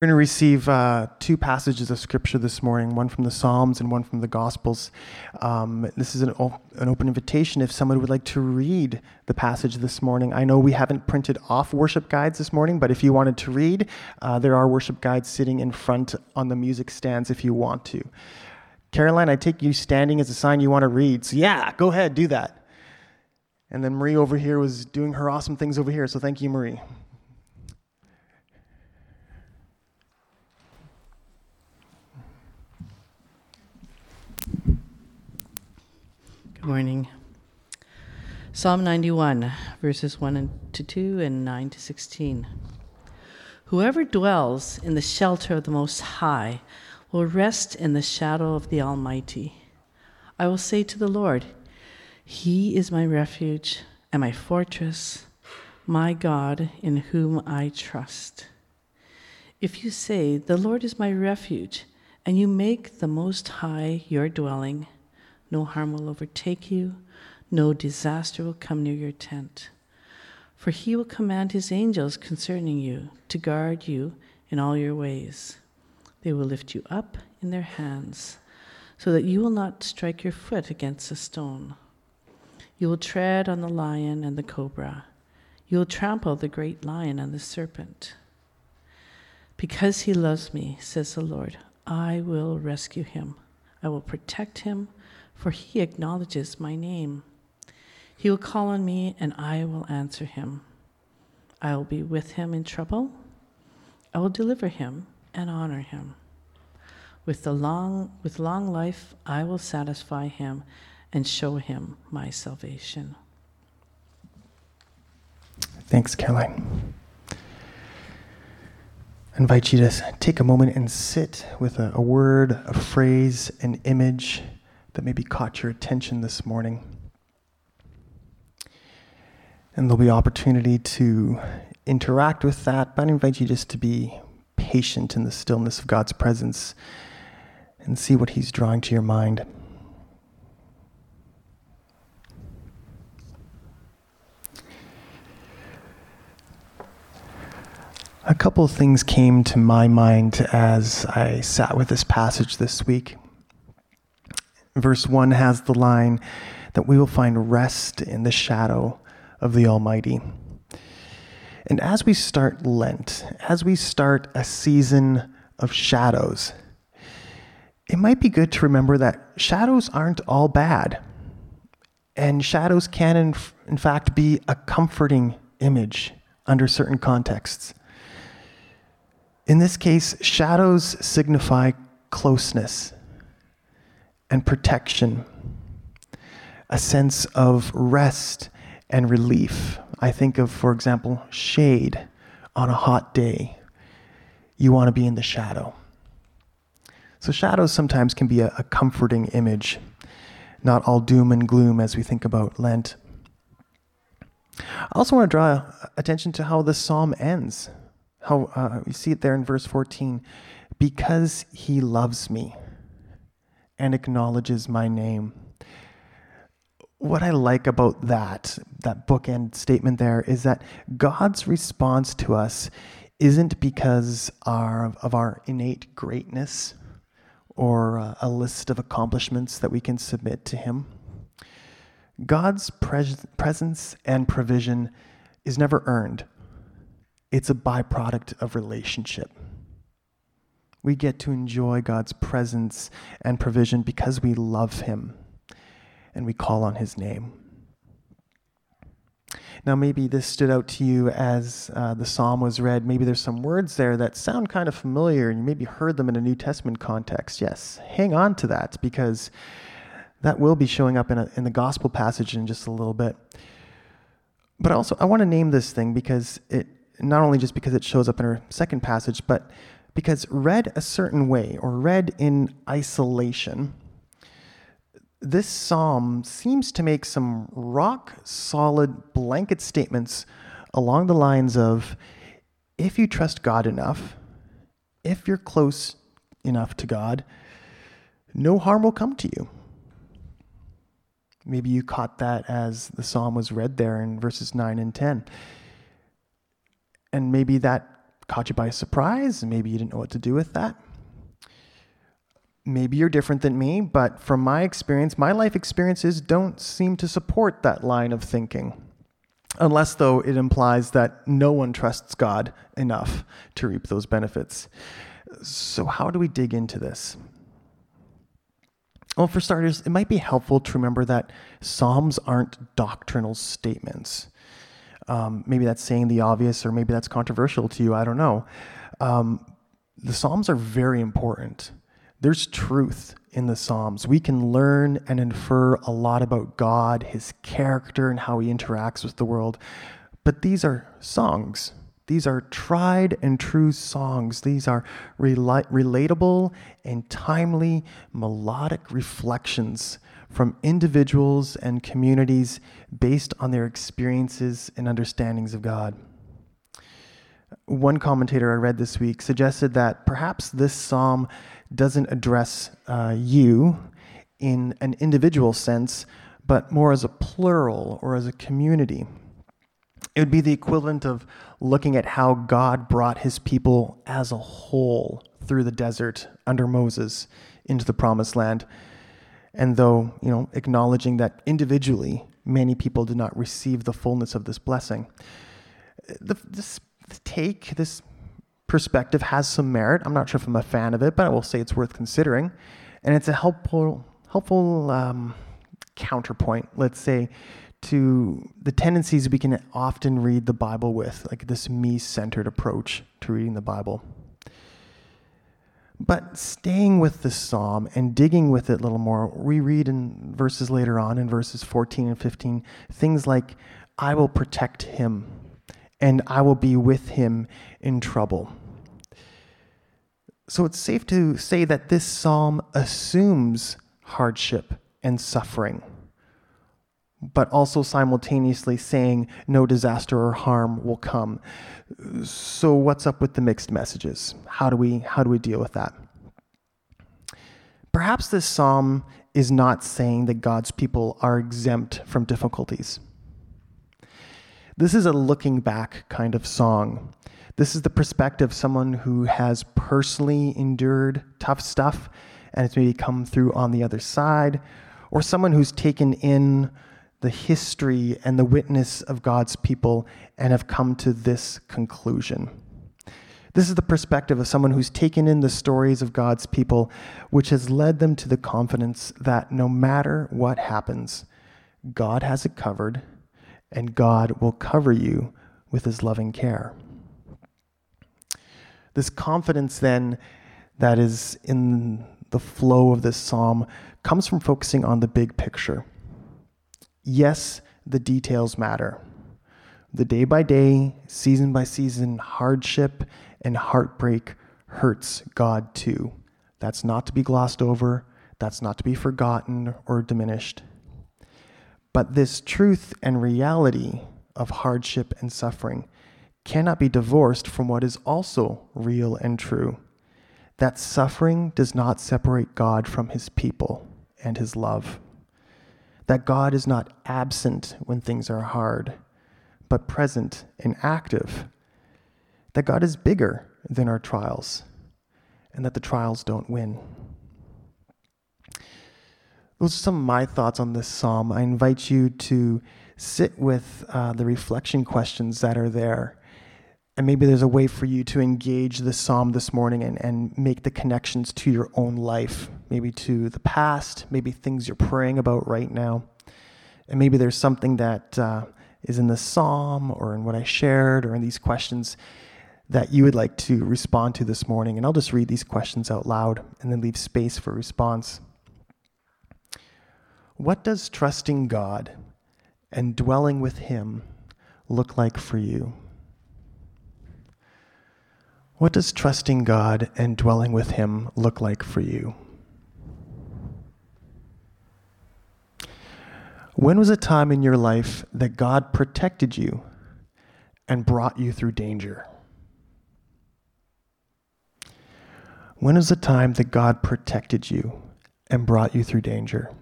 We're going to receive uh, two passages of scripture this morning, one from the Psalms and one from the Gospels. Um, this is an, an open invitation if someone would like to read the passage this morning. I know we haven't printed off worship guides this morning, but if you wanted to read, uh, there are worship guides sitting in front on the music stands if you want to. Caroline, I take you standing as a sign you want to read. So, yeah, go ahead, do that. And then Marie over here was doing her awesome things over here. So, thank you, Marie. Good morning. Psalm 91, verses 1 to 2 and 9 to 16. Whoever dwells in the shelter of the Most High will rest in the shadow of the Almighty. I will say to the Lord, He is my refuge and my fortress, my God in whom I trust. If you say, The Lord is my refuge, and you make the Most High your dwelling, no harm will overtake you, no disaster will come near your tent. For he will command his angels concerning you to guard you in all your ways. They will lift you up in their hands, so that you will not strike your foot against a stone. You will tread on the lion and the cobra. You will trample the great lion and the serpent. Because he loves me, says the Lord, I will rescue him. I will protect him for he acknowledges my name. He will call on me, and I will answer him. I will be with him in trouble. I will deliver him and honor him. With, the long, with long life, I will satisfy him and show him my salvation. Thanks, Caroline. I invite you to take a moment and sit with a, a word, a phrase, an image that maybe caught your attention this morning. And there'll be opportunity to interact with that, but I invite you just to be patient in the stillness of God's presence and see what He's drawing to your mind. A couple of things came to my mind as I sat with this passage this week verse 1 has the line that we will find rest in the shadow of the Almighty. And as we start Lent, as we start a season of shadows, it might be good to remember that shadows aren't all bad. And shadows can, in, in fact, be a comforting image under certain contexts. In this case, shadows signify closeness and protection, a sense of rest and relief. I think of, for example, shade on a hot day. You want to be in the shadow. So, shadows sometimes can be a, a comforting image, not all doom and gloom as we think about Lent. I also want to draw attention to how the psalm ends. How uh, we see it there in verse 14 because he loves me and acknowledges my name. What I like about that, that bookend statement there, is that God's response to us isn't because our, of our innate greatness or uh, a list of accomplishments that we can submit to Him. God's pres- presence and provision is never earned, it's a byproduct of relationship. We get to enjoy God's presence and provision because we love Him and we call on His name. Now, maybe this stood out to you as uh, the psalm was read. Maybe there's some words there that sound kind of familiar, and you maybe heard them in a New Testament context. Yes, hang on to that because that will be showing up in, a, in the gospel passage in just a little bit. But also, I want to name this thing because it not only just because it shows up in our second passage, but because read a certain way or read in isolation, this psalm seems to make some rock solid blanket statements along the lines of if you trust God enough, if you're close enough to God, no harm will come to you. Maybe you caught that as the psalm was read there in verses 9 and 10. And maybe that caught you by surprise, maybe you didn't know what to do with that. Maybe you're different than me, but from my experience, my life experiences don't seem to support that line of thinking. Unless, though, it implies that no one trusts God enough to reap those benefits. So, how do we dig into this? Well, for starters, it might be helpful to remember that Psalms aren't doctrinal statements. Um, maybe that's saying the obvious, or maybe that's controversial to you. I don't know. Um, the Psalms are very important. There's truth in the Psalms. We can learn and infer a lot about God, his character, and how he interacts with the world. But these are songs. These are tried and true songs. These are rel- relatable and timely melodic reflections from individuals and communities based on their experiences and understandings of God. One commentator I read this week suggested that perhaps this psalm doesn't address uh, you in an individual sense, but more as a plural or as a community. It would be the equivalent of looking at how God brought his people as a whole through the desert under Moses into the promised land. And though, you know, acknowledging that individually many people did not receive the fullness of this blessing. The, this take, this perspective has some merit. I'm not sure if I'm a fan of it, but I will say it's worth considering. And it's a helpful, helpful um, counterpoint, let's say, to the tendencies we can often read the Bible with, like this me centered approach to reading the Bible. But staying with the psalm and digging with it a little more, we read in verses later on, in verses 14 and 15, things like, I will protect him and I will be with him in trouble. So it's safe to say that this psalm assumes hardship and suffering but also simultaneously saying no disaster or harm will come. So what's up with the mixed messages? How do we how do we deal with that? Perhaps this psalm is not saying that God's people are exempt from difficulties. This is a looking back kind of song. This is the perspective of someone who has personally endured tough stuff and has maybe come through on the other side, or someone who's taken in the history and the witness of God's people and have come to this conclusion. This is the perspective of someone who's taken in the stories of God's people, which has led them to the confidence that no matter what happens, God has it covered and God will cover you with his loving care. This confidence, then, that is in the flow of this psalm comes from focusing on the big picture yes, the details matter. The day by day, season by season hardship and heartbreak hurts God too. That's not to be glossed over, that's not to be forgotten or diminished. But this truth and reality of hardship and suffering cannot be divorced from what is also real and true that suffering does not separate God from his people and his love that God is not absent when things are hard, but present and active, that God is bigger than our trials, and that the trials don't win. Those are some of my thoughts on this psalm. I invite you to sit with uh, the reflection questions that are there. And maybe there's a way for you to engage the psalm this morning and, and make the connections to your own life maybe to the past, maybe things you're praying about right now. And maybe there's something that uh, is in the psalm or in what I shared or in these questions that you would like to respond to this morning. And I'll just read these questions out loud and then leave space for response. What does trusting God and dwelling with Him look like for you? What does trusting God and dwelling with Him look like for you? When was a time in your life that God protected you and brought you through danger? When was a time that God protected you and brought you through danger?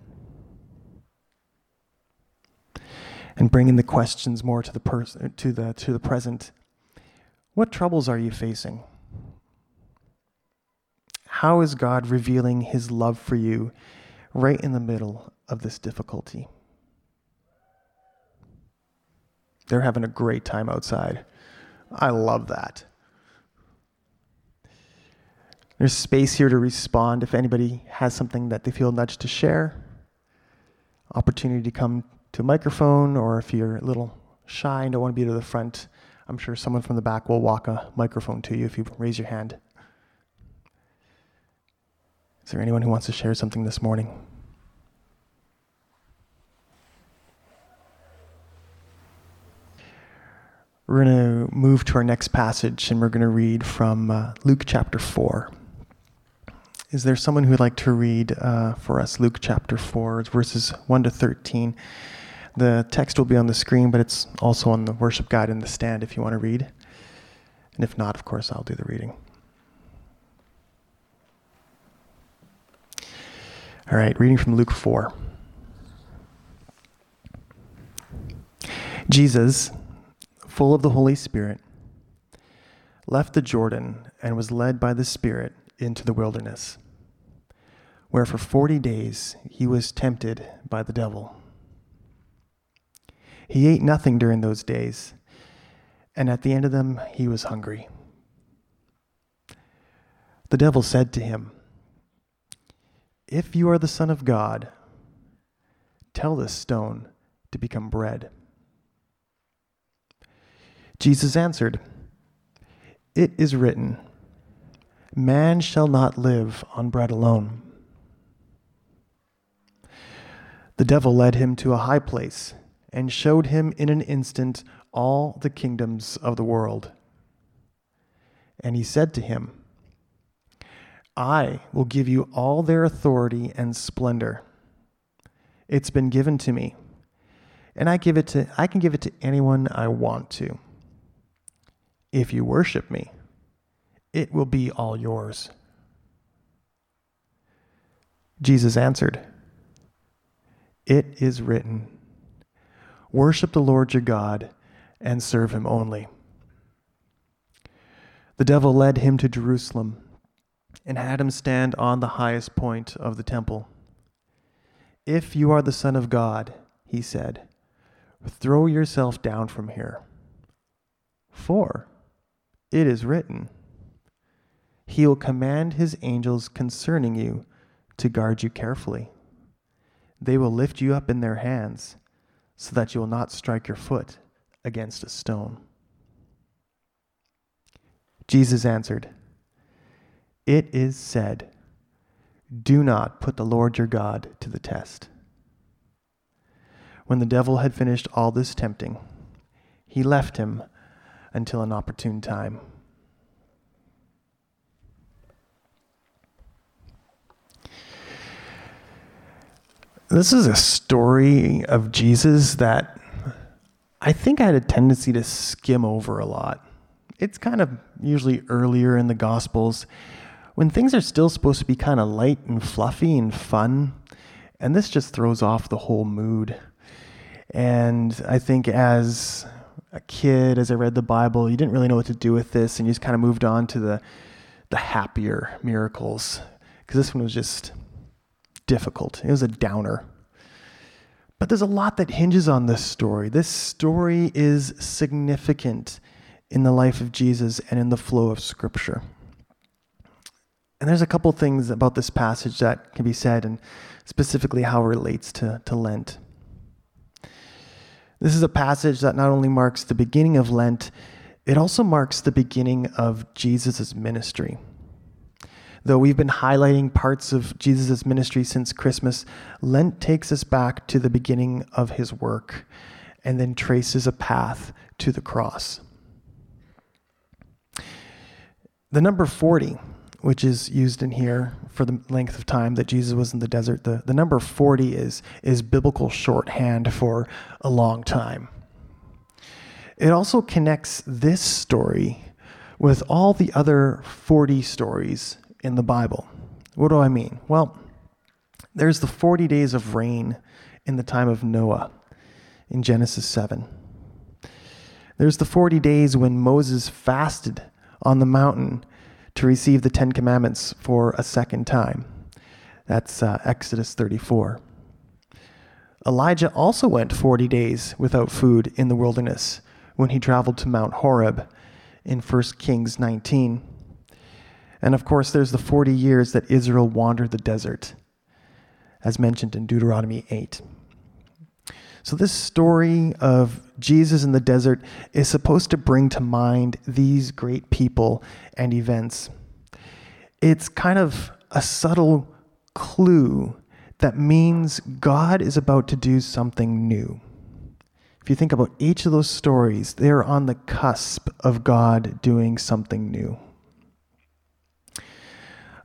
And bringing the questions more to the person to the to the present. What troubles are you facing? How is God revealing his love for you right in the middle of this difficulty? They're having a great time outside. I love that. There's space here to respond if anybody has something that they feel nudged to share. Opportunity to come to a microphone, or if you're a little shy and don't want to be to the front, I'm sure someone from the back will walk a microphone to you if you raise your hand. Is there anyone who wants to share something this morning? We're going to move to our next passage and we're going to read from uh, Luke chapter 4. Is there someone who would like to read uh, for us Luke chapter 4, verses 1 to 13? The text will be on the screen, but it's also on the worship guide in the stand if you want to read. And if not, of course, I'll do the reading. All right, reading from Luke 4. Jesus, full of the Holy Spirit, left the Jordan and was led by the Spirit into the wilderness, where for forty days he was tempted by the devil. He ate nothing during those days, and at the end of them he was hungry. The devil said to him, If you are the Son of God, tell this stone to become bread. Jesus answered, It is written, Man shall not live on bread alone. The devil led him to a high place and showed him in an instant all the kingdoms of the world. And he said to him, I will give you all their authority and splendor. It's been given to me, and I give it to I can give it to anyone I want to. If you worship me, it will be all yours. Jesus answered, It is written, Worship the Lord your God and serve him only. The devil led him to Jerusalem and had him stand on the highest point of the temple. If you are the Son of God, he said, throw yourself down from here. For it is written, he will command his angels concerning you to guard you carefully. They will lift you up in their hands so that you will not strike your foot against a stone. Jesus answered, It is said, Do not put the Lord your God to the test. When the devil had finished all this tempting, he left him until an opportune time. This is a story of Jesus that I think I had a tendency to skim over a lot. It's kind of usually earlier in the Gospels when things are still supposed to be kind of light and fluffy and fun. And this just throws off the whole mood. And I think as a kid, as I read the Bible, you didn't really know what to do with this, and you just kind of moved on to the the happier miracles because this one was just difficult. It was a downer. But there's a lot that hinges on this story. This story is significant in the life of Jesus and in the flow of Scripture. And there's a couple things about this passage that can be said, and specifically how it relates to, to Lent. This is a passage that not only marks the beginning of Lent, it also marks the beginning of Jesus' ministry. Though we've been highlighting parts of Jesus' ministry since Christmas, Lent takes us back to the beginning of his work and then traces a path to the cross. The number 40, which is used in here for the length of time that Jesus was in the desert, the, the number 40 is, is biblical shorthand for a long time. It also connects this story with all the other 40 stories in the Bible. What do I mean? Well, there's the 40 days of rain in the time of Noah in Genesis 7. There's the 40 days when Moses fasted on the mountain to receive the Ten Commandments for a second time. That's uh, Exodus 34. Elijah also went 40 days without food in the wilderness when he traveled to Mount Horeb in 1 Kings 19. And of course, there's the 40 years that Israel wandered the desert, as mentioned in Deuteronomy 8. So, this story of Jesus in the desert is supposed to bring to mind these great people and events. It's kind of a subtle clue that means God is about to do something new. If you think about each of those stories, they're on the cusp of God doing something new.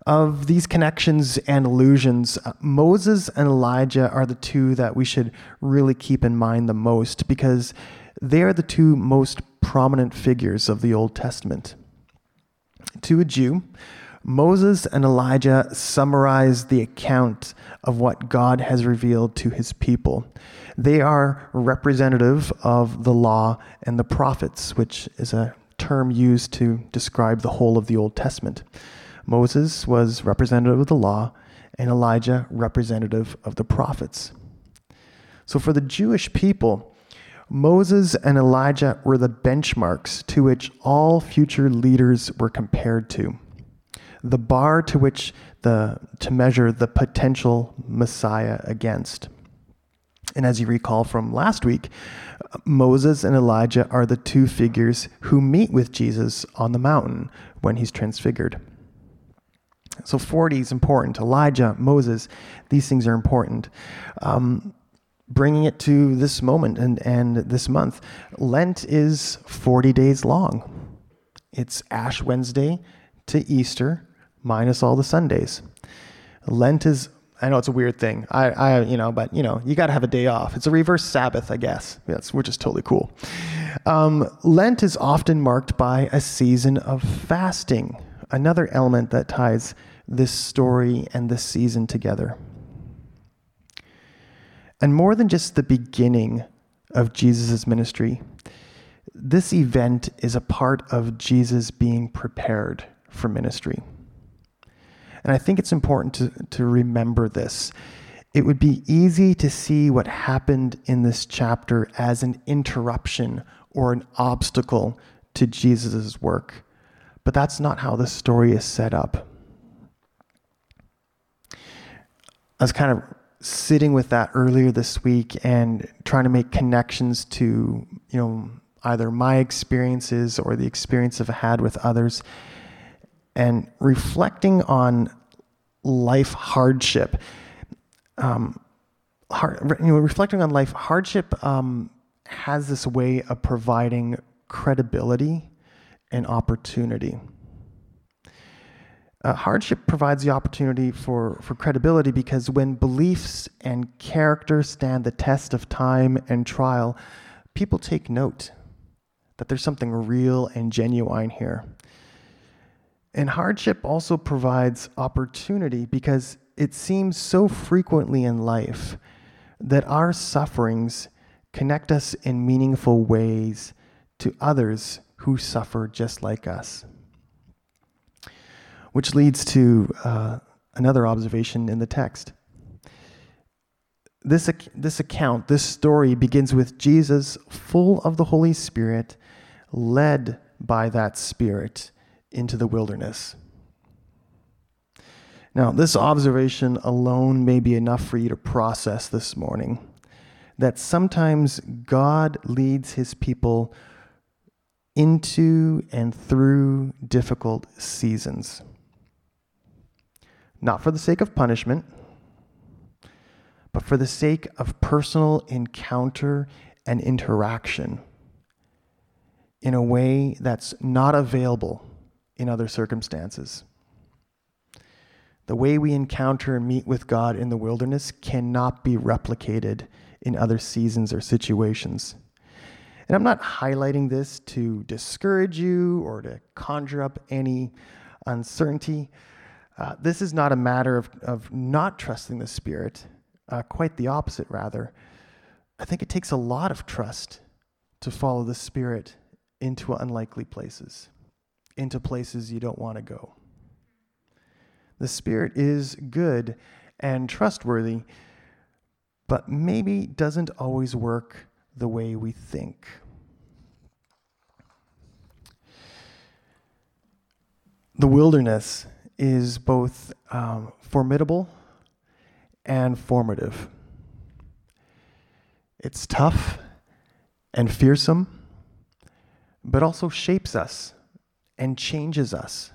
Of these connections and allusions, uh, Moses and Elijah are the two that we should really keep in mind the most because they are the two most prominent figures of the Old Testament. To a Jew, Moses and Elijah summarize the account of what God has revealed to his people. They are representative of the law and the prophets, which is a term used to describe the whole of the Old Testament. Moses was representative of the law, and Elijah representative of the prophets. So for the Jewish people, Moses and Elijah were the benchmarks to which all future leaders were compared to the bar to which the to measure the potential Messiah against. And as you recall from last week, Moses and Elijah are the two figures who meet with Jesus on the mountain when he's transfigured. So 40 is important. Elijah, Moses, these things are important. Um, bringing it to this moment and, and this month, Lent is 40 days long. It's Ash Wednesday to Easter, minus all the Sundays. Lent is I know it's a weird thing. I, I you know, but you know, you got to have a day off. It's a reverse Sabbath, I guess. That's which is totally cool. Um, Lent is often marked by a season of fasting. Another element that ties this story and this season together. And more than just the beginning of Jesus' ministry, this event is a part of Jesus being prepared for ministry. And I think it's important to, to remember this. It would be easy to see what happened in this chapter as an interruption or an obstacle to Jesus' work. But that's not how the story is set up. I was kind of sitting with that earlier this week and trying to make connections to, you know, either my experiences or the experience I've had with others and reflecting on life hardship. Um, hard, you know, reflecting on life hardship um, has this way of providing credibility and opportunity. Uh, hardship provides the opportunity for, for credibility because when beliefs and character stand the test of time and trial, people take note that there's something real and genuine here. And hardship also provides opportunity because it seems so frequently in life that our sufferings connect us in meaningful ways to others who suffer just like us. Which leads to uh, another observation in the text. This, this account, this story begins with Jesus full of the Holy Spirit, led by that Spirit into the wilderness. Now, this observation alone may be enough for you to process this morning that sometimes God leads his people into and through difficult seasons. Not for the sake of punishment, but for the sake of personal encounter and interaction in a way that's not available in other circumstances. The way we encounter and meet with God in the wilderness cannot be replicated in other seasons or situations. And I'm not highlighting this to discourage you or to conjure up any uncertainty. Uh, this is not a matter of, of not trusting the Spirit, uh, quite the opposite, rather. I think it takes a lot of trust to follow the Spirit into unlikely places, into places you don't want to go. The Spirit is good and trustworthy, but maybe doesn't always work the way we think. The wilderness is both um, formidable and formative. It's tough and fearsome, but also shapes us and changes us,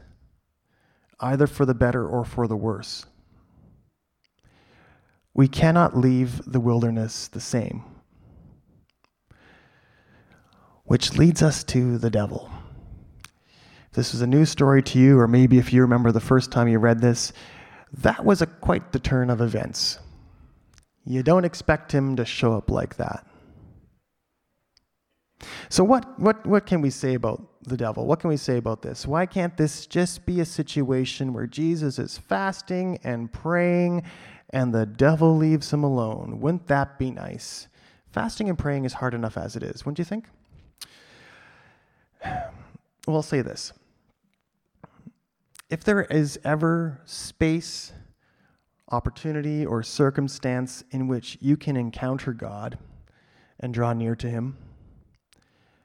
either for the better or for the worse. We cannot leave the wilderness the same. Which leads us to the devil. If this is a new story to you, or maybe if you remember the first time you read this, that was a quite the turn of events. You don't expect him to show up like that. So what, what, what can we say about the devil? What can we say about this? Why can't this just be a situation where Jesus is fasting and praying and the devil leaves him alone? Wouldn't that be nice? Fasting and praying is hard enough as it is, wouldn't you think? Well, I'll say this. If there is ever space, opportunity, or circumstance in which you can encounter God and draw near to Him,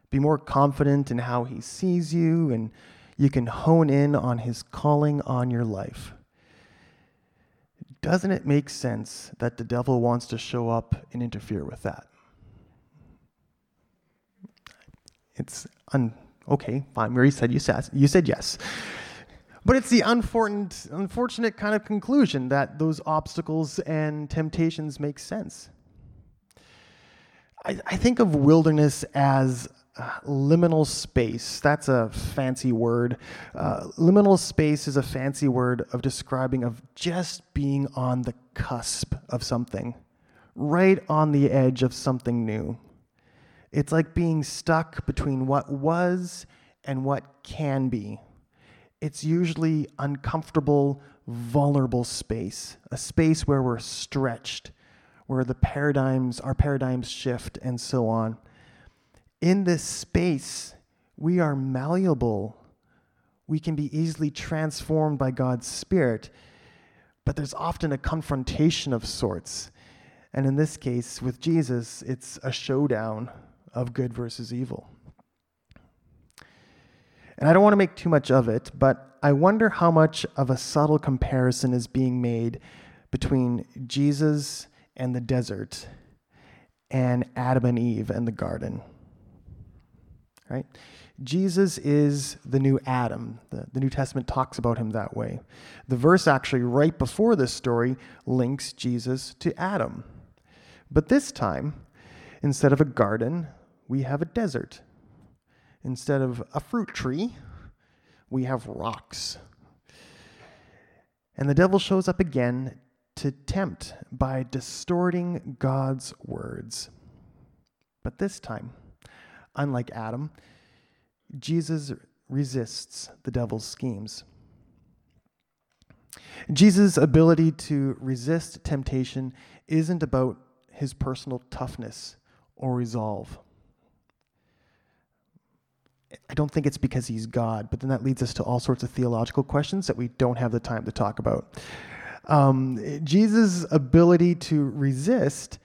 be more confident in how He sees you, and you can hone in on His calling on your life. Doesn't it make sense that the devil wants to show up and interfere with that? It's un- okay, fine. Mary said you said you said yes. But it's the unfortunate, unfortunate kind of conclusion that those obstacles and temptations make sense. I, I think of wilderness as uh, liminal space. That's a fancy word. Uh, liminal space is a fancy word of describing of just being on the cusp of something, right on the edge of something new. It's like being stuck between what was and what can be. It's usually uncomfortable, vulnerable space, a space where we're stretched, where the paradigms, our paradigms shift, and so on. In this space, we are malleable. We can be easily transformed by God's Spirit, but there's often a confrontation of sorts. And in this case, with Jesus, it's a showdown of good versus evil. And I don't want to make too much of it, but I wonder how much of a subtle comparison is being made between Jesus and the desert and Adam and Eve and the garden. Right? Jesus is the new Adam. The, the New Testament talks about him that way. The verse actually, right before this story, links Jesus to Adam. But this time, instead of a garden, we have a desert. Instead of a fruit tree, we have rocks. And the devil shows up again to tempt by distorting God's words. But this time, unlike Adam, Jesus resists the devil's schemes. Jesus' ability to resist temptation isn't about his personal toughness or resolve. I don't think it's because he's God, but then that leads us to all sorts of theological questions that we don't have the time to talk about. Um, Jesus' ability to resist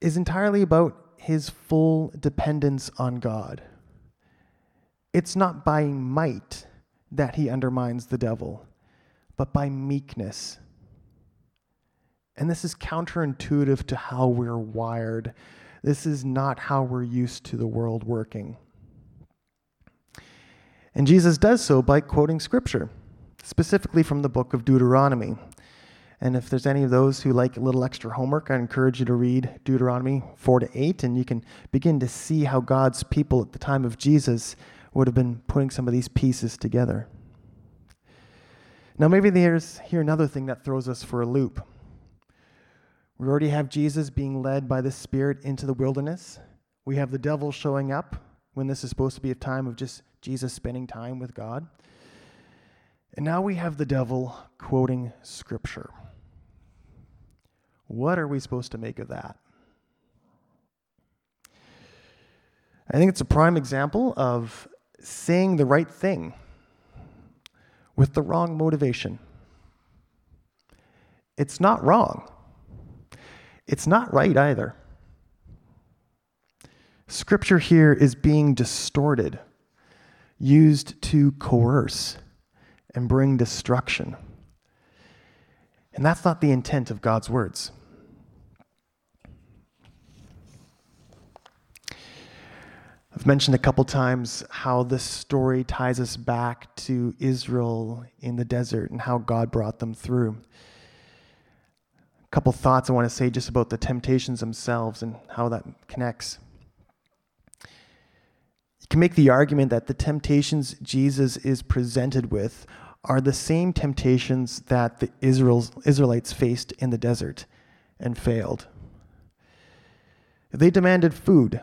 is entirely about his full dependence on God. It's not by might that he undermines the devil, but by meekness. And this is counterintuitive to how we're wired. This is not how we're used to the world working. And Jesus does so by quoting scripture, specifically from the book of Deuteronomy. And if there's any of those who like a little extra homework, I encourage you to read Deuteronomy 4 to 8, and you can begin to see how God's people at the time of Jesus would have been putting some of these pieces together. Now, maybe there's here another thing that throws us for a loop. We already have Jesus being led by the Spirit into the wilderness. We have the devil showing up when this is supposed to be a time of just Jesus spending time with God. And now we have the devil quoting scripture. What are we supposed to make of that? I think it's a prime example of saying the right thing with the wrong motivation. It's not wrong. It's not right either. Scripture here is being distorted, used to coerce and bring destruction. And that's not the intent of God's words. I've mentioned a couple times how this story ties us back to Israel in the desert and how God brought them through. A couple thoughts I want to say just about the temptations themselves and how that connects. Can make the argument that the temptations Jesus is presented with are the same temptations that the Israelites faced in the desert and failed. They demanded food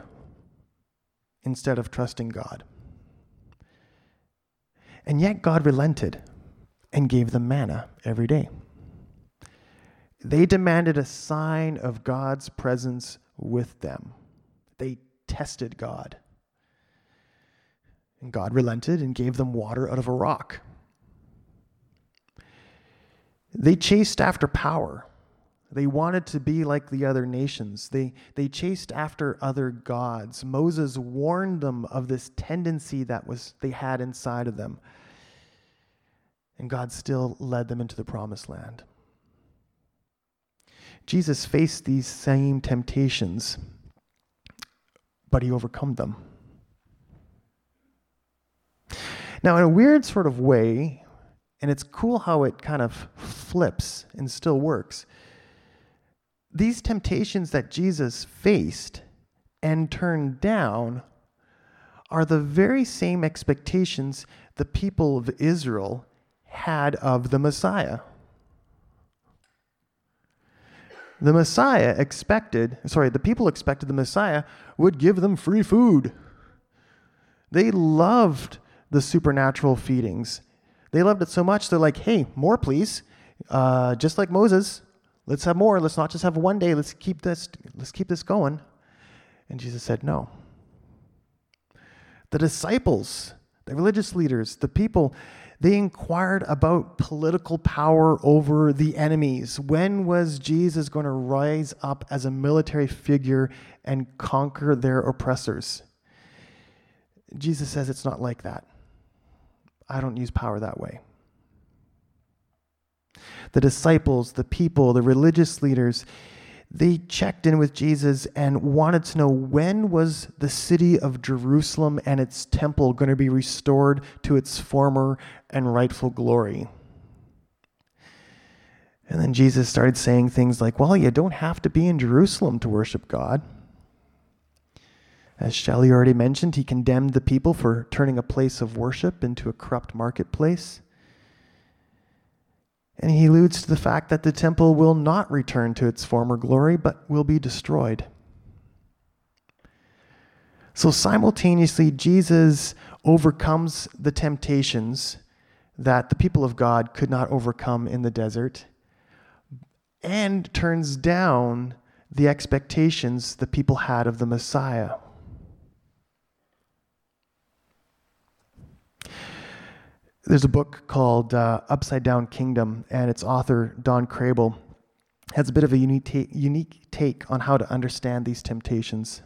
instead of trusting God. And yet God relented and gave them manna every day. They demanded a sign of God's presence with them. They tested God. And God relented and gave them water out of a rock. They chased after power they wanted to be like the other nations. They, they chased after other gods. Moses warned them of this tendency that was they had inside of them. And God still led them into the promised land. Jesus faced these same temptations, but he overcome them. Now, in a weird sort of way, and it's cool how it kind of flips and still works these temptations that Jesus faced and turned down are the very same expectations the people of Israel had of the Messiah. The Messiah expected, sorry, the people expected the Messiah would give them free food. They loved the supernatural feedings. They loved it so much, they're like, hey, more, please. Uh, just like Moses, Let's have more. Let's not just have one day. Let's keep this, let's keep this going. And Jesus said, No. The disciples, the religious leaders, the people, they inquired about political power over the enemies. When was Jesus going to rise up as a military figure and conquer their oppressors? Jesus says it's not like that. I don't use power that way the disciples, the people, the religious leaders, they checked in with Jesus and wanted to know when was the city of Jerusalem and its temple going to be restored to its former and rightful glory. And then Jesus started saying things like, Well, you don't have to be in Jerusalem to worship God. As Shelley already mentioned, he condemned the people for turning a place of worship into a corrupt marketplace. And he alludes to the fact that the temple will not return to its former glory, but will be destroyed. So simultaneously, Jesus overcomes the temptations that the people of God could not overcome in the desert and turns down the expectations the people had of the Messiah. There's a book called uh, Upside Down Kingdom, and its author, Don Kraybill, has a bit of a unique, ta- unique take on how to understand these temptations.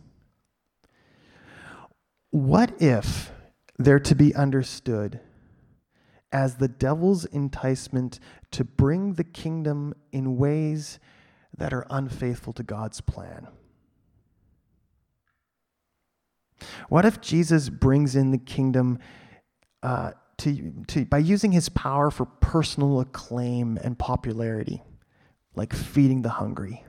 What if they're to be understood as the devil's enticement to bring the kingdom in ways that are unfaithful to God's plan? What if Jesus brings in the kingdom uh, to, to, by using his power for personal acclaim and popularity, like feeding the hungry?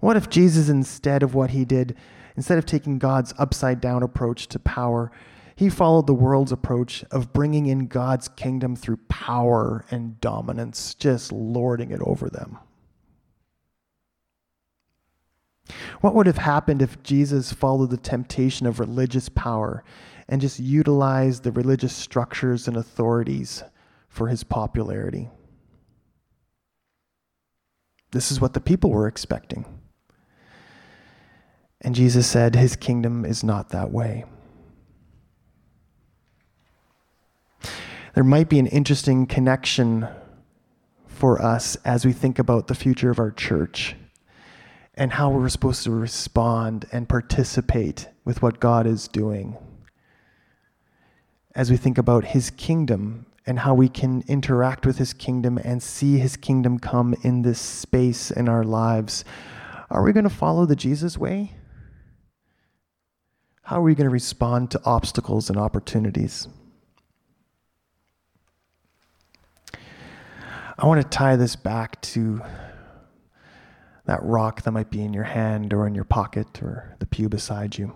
What if Jesus, instead of what he did, instead of taking God's upside down approach to power, he followed the world's approach of bringing in God's kingdom through power and dominance, just lording it over them? What would have happened if Jesus followed the temptation of religious power and just utilize the religious structures and authorities for his popularity. This is what the people were expecting. And Jesus said, His kingdom is not that way. There might be an interesting connection for us as we think about the future of our church and how we're supposed to respond and participate with what God is doing. As we think about His kingdom and how we can interact with His kingdom and see His kingdom come in this space in our lives, are we going to follow the Jesus way? How are we going to respond to obstacles and opportunities? I want to tie this back to that rock that might be in your hand or in your pocket or the pew beside you.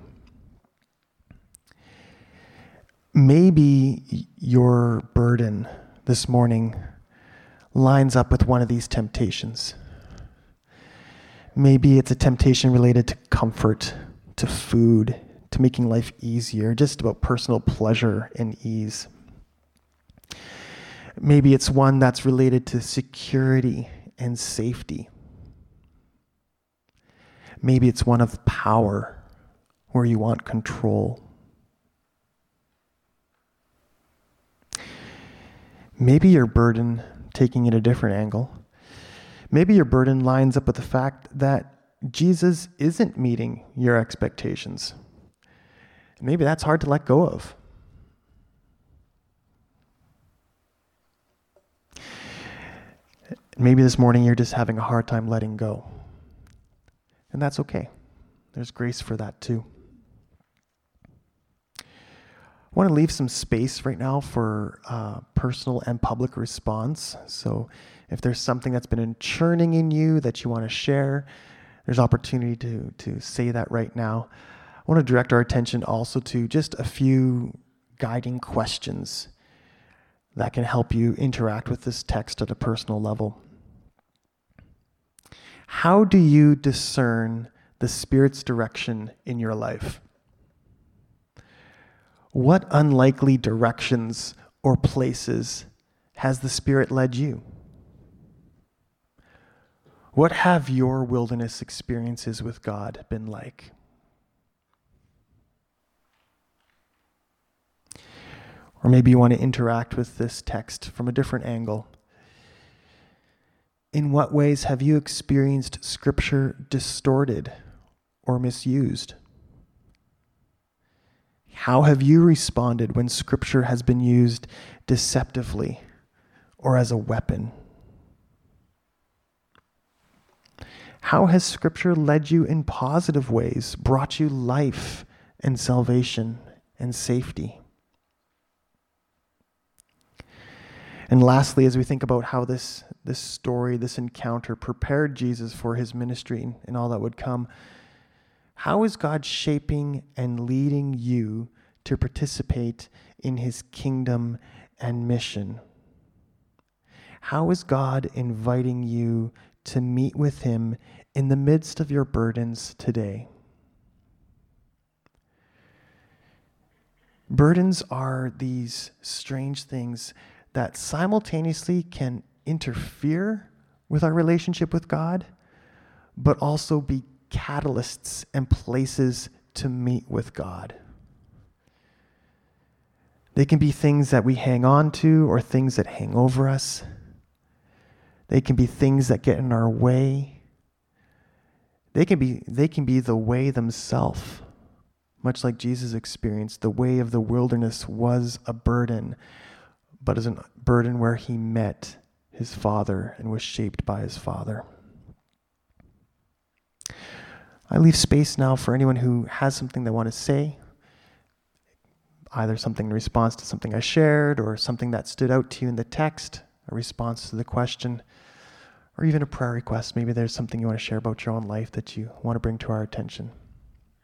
Maybe your burden this morning lines up with one of these temptations. Maybe it's a temptation related to comfort, to food, to making life easier, just about personal pleasure and ease. Maybe it's one that's related to security and safety. Maybe it's one of power where you want control. Maybe your burden, taking it a different angle, maybe your burden lines up with the fact that Jesus isn't meeting your expectations. Maybe that's hard to let go of. Maybe this morning you're just having a hard time letting go. And that's okay. There's grace for that too. I want to leave some space right now for uh, personal and public response. So if there's something that's been churning in you that you want to share, there's opportunity to, to say that right now. I want to direct our attention also to just a few guiding questions that can help you interact with this text at a personal level. How do you discern the Spirit's direction in your life? What unlikely directions or places has the Spirit led you? What have your wilderness experiences with God been like? Or maybe you want to interact with this text from a different angle in what ways have you experienced Scripture distorted or misused? How have you responded when Scripture has been used deceptively or as a weapon? How has Scripture led you in positive ways, brought you life and salvation and safety? And lastly, as we think about how this, this story, this encounter prepared Jesus for his ministry and all that would come, how is God shaping and leading you to participate in his kingdom and mission? How is God inviting you to meet with him in the midst of your burdens today? Burdens are these strange things that simultaneously can interfere with our relationship with God, but also be catalysts and places to meet with God. They can be things that we hang on to or things that hang over us. They can be things that get in our way. They can be, they can be the way themselves. Much like Jesus experienced, the way of the wilderness was a burden but as a burden where he met his father and was shaped by his father. I leave space now for anyone who has something they want to say, either something in response to something I shared or something that stood out to you in the text, a response to the question, or even a prayer request. Maybe there's something you want to share about your own life that you want to bring to our attention.